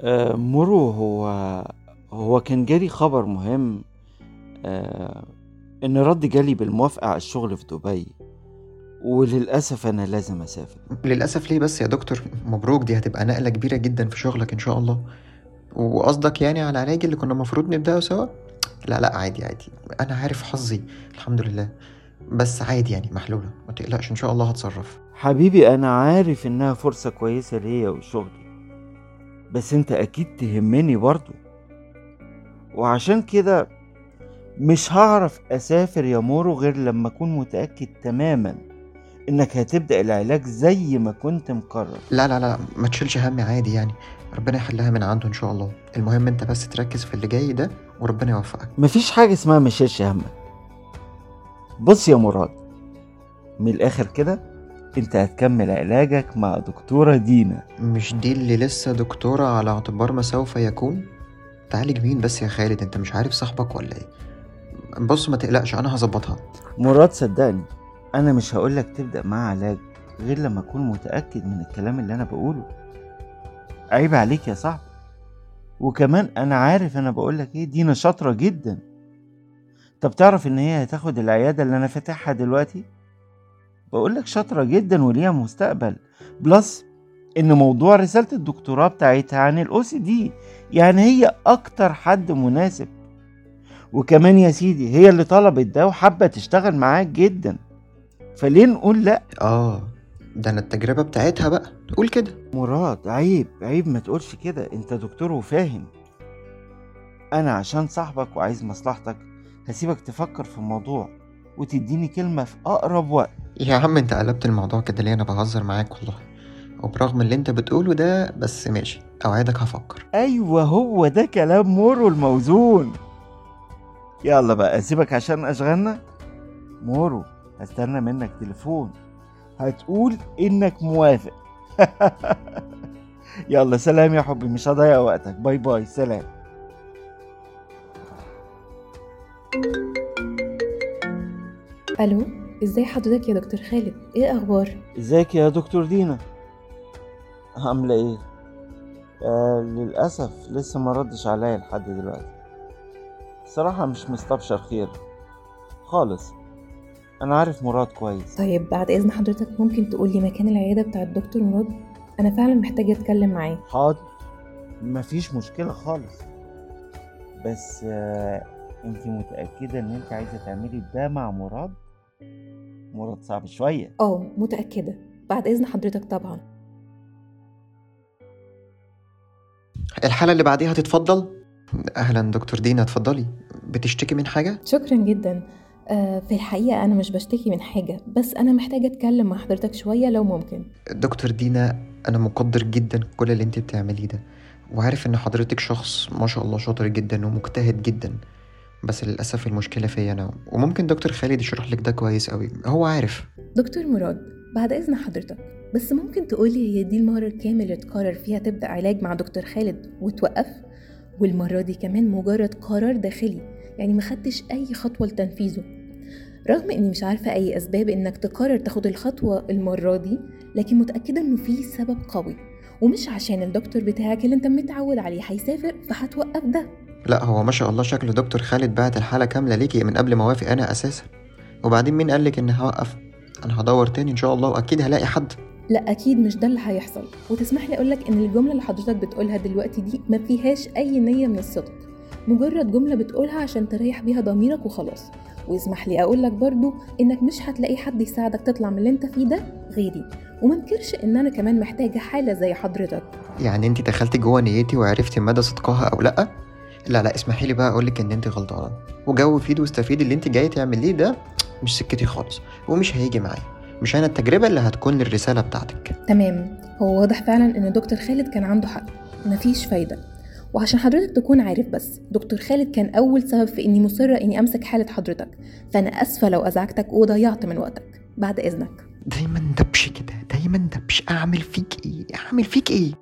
آه مرو هو هو كان جالي خبر مهم آه إن رد جالي بالموافقة على الشغل في دبي وللأسف أنا لازم أسافر. للأسف ليه بس يا دكتور؟ مبروك دي هتبقى نقلة كبيرة جدا في شغلك إن شاء الله. وقصدك يعني على العلاج اللي كنا المفروض نبدأه سوا؟ لا لا عادي عادي. أنا عارف حظي الحمد لله. بس عادي يعني محلولة. ما تقلقش إن شاء الله هتصرف. حبيبي أنا عارف إنها فرصة كويسة ليا وشغلي. بس أنت أكيد تهمني برضو. وعشان كده مش هعرف أسافر يا مورو غير لما أكون متأكد تماما إنك هتبدأ العلاج زي ما كنت مقرر. لا لا لا ما تشيلش هم عادي يعني. ربنا يحلها من عنده إن شاء الله. المهم أنت بس تركز في اللي جاي ده وربنا يوفقك. مفيش حاجة اسمها مشيلش همك. بص يا مراد من الآخر كده أنت هتكمل علاجك مع دكتورة دينا. مش دي اللي لسه دكتورة على اعتبار ما سوف يكون؟ تعالج مين بس يا خالد انت مش عارف صاحبك ولا إيه؟ بص ما تقلقش أنا هظبطها. مراد صدقني أنا مش هقولك تبدأ معاه علاج غير لما أكون متأكد من الكلام اللي أنا بقوله. عيب عليك يا صاحبي. وكمان أنا عارف أنا بقولك إيه دينا شاطرة جدا. طب تعرف إن هي هتاخد العيادة اللي أنا فاتحها دلوقتي؟ بقولك شاطرة جدا وليها مستقبل. plus إن موضوع رسالة الدكتوراه بتاعتها عن ال OCD يعني هي أكتر حد مناسب. وكمان يا سيدي هي اللي طلبت ده وحابة تشتغل معاك جدا. فليه نقول لأ؟ آه ده أنا التجربة بتاعتها بقى. قول كده. مراد عيب عيب ما تقولش كده. أنت دكتور وفاهم. أنا عشان صاحبك وعايز مصلحتك هسيبك تفكر في الموضوع وتديني كلمة في أقرب وقت. يا عم انت قلبت الموضوع كده ليه؟ أنا بهزر معاك والله. وبرغم اللي انت بتقوله ده بس ماشي. أوعدك هفكر. أيوه هو ده كلام مورو الموزون. يلا بقى أسيبك عشان أشغلنا. مورو هستنى منك تليفون. هتقول إنك موافق. يلا سلام يا حبي مش هضيع وقتك. bye bye سلام. ألو؟ إزاي حضرتك يا دكتور خالد؟ إيه أخبار إزيك يا دكتور دينا؟ عاملة إيه؟ آه للأسف لسه ما ردش عليا لحد دلوقتي. الصراحه مش مستبشر خير. خالص. أنا عارف مراد كويس. طيب بعد إذن حضرتك ممكن تقول لي مكان العيادة بتاع الدكتور مراد؟ أنا فعلا محتاجة أتكلم معاه. حاضر. مفيش مشكلة خالص. بس آه انت متأكدة إن انت عايزة تعملي ده مع مراد؟ مراد صعب شوية. آه متأكدة. بعد إذن حضرتك طبعا. الحالة اللي بعديها تتفضل. أهلا دكتور دينا اتفضلي. بتشتكي من حاجة؟ شكرا جدا. آه في الحقيقة أنا مش بشتكي من حاجة بس أنا محتاجة أتكلم مع حضرتك شوية لو ممكن. دكتور دينا أنا مقدر جدا كل اللي أنت بتعمليه ده وعارف إن حضرتك شخص ما شاء الله شاطر جدا ومجتهد جدا. بس للأسف المشكلة فيا أنا. وممكن دكتور خالد يشرح لك ده كويس قوي. هو عارف. دكتور مراد بعد إذن حضرتك بس ممكن تقولي هي دي المرة الكام اللي تقرر فيها تبدأ علاج مع دكتور خالد وتوقف؟ والمرة دي كمان مجرد قرار داخلي يعني ما خدتش أي خطوة لتنفيذه. رغم إني مش عارفة أي أسباب إنك تقرر تاخد الخطوة المرة دي لكن متأكدة إنه في سبب قوي. ومش عشان الدكتور بتاعك اللي أنت متعود عليه هيسافر فهتوقف ده. لا هو ما شاء الله شكله دكتور خالد بعت الحالة كاملة ليكي من قبل ما أوافق أنا أساسا. وبعدين مين قالك اني هوقف؟ أنا هدور تاني إن شاء الله وأكيد هلاقي حد. لا أكيد مش ده اللي هيحصل. وتسمح لي اقولك إن الجملة اللي حضرتك بتقولها دلوقتي دي ما فيهاش أي نية من الصدق. مجرد جملة بتقولها عشان تريح بيها ضميرك وخلاص. واسمح لي اقولك برضو إنك مش هتلاقي حد يساعدك تطلع من اللي أنت فيه ده غيري. ومنكرش إن أنا كمان محتاجة حالة زي حضرتك. يعني أنت دخلتي جوه نيتي وعرفتي مدى صدقها أو لأ؟ لا لا اسمحي لي بقى اقولك إن أنت غلطانة. وجو فيد واستفيد اللي أنت جاي تعمليه ده مش سكتي خالص ومش هيجي معايا. مش أنا التجربة اللي هتكون للرسالة بتاعتك. تمام. هو واضح فعلا إن دكتور خالد كان عنده حق. مفيش فايدة. وعشان حضرتك تكون عارف بس دكتور خالد كان أول سبب في إني مصرة إني أمسك حالة حضرتك. فأنا آسفة لو أزعجتك وضيعت من وقتك. بعد إذنك. دايما دبش كده. دايما دبش. أعمل فيك إيه؟ أعمل فيك إيه؟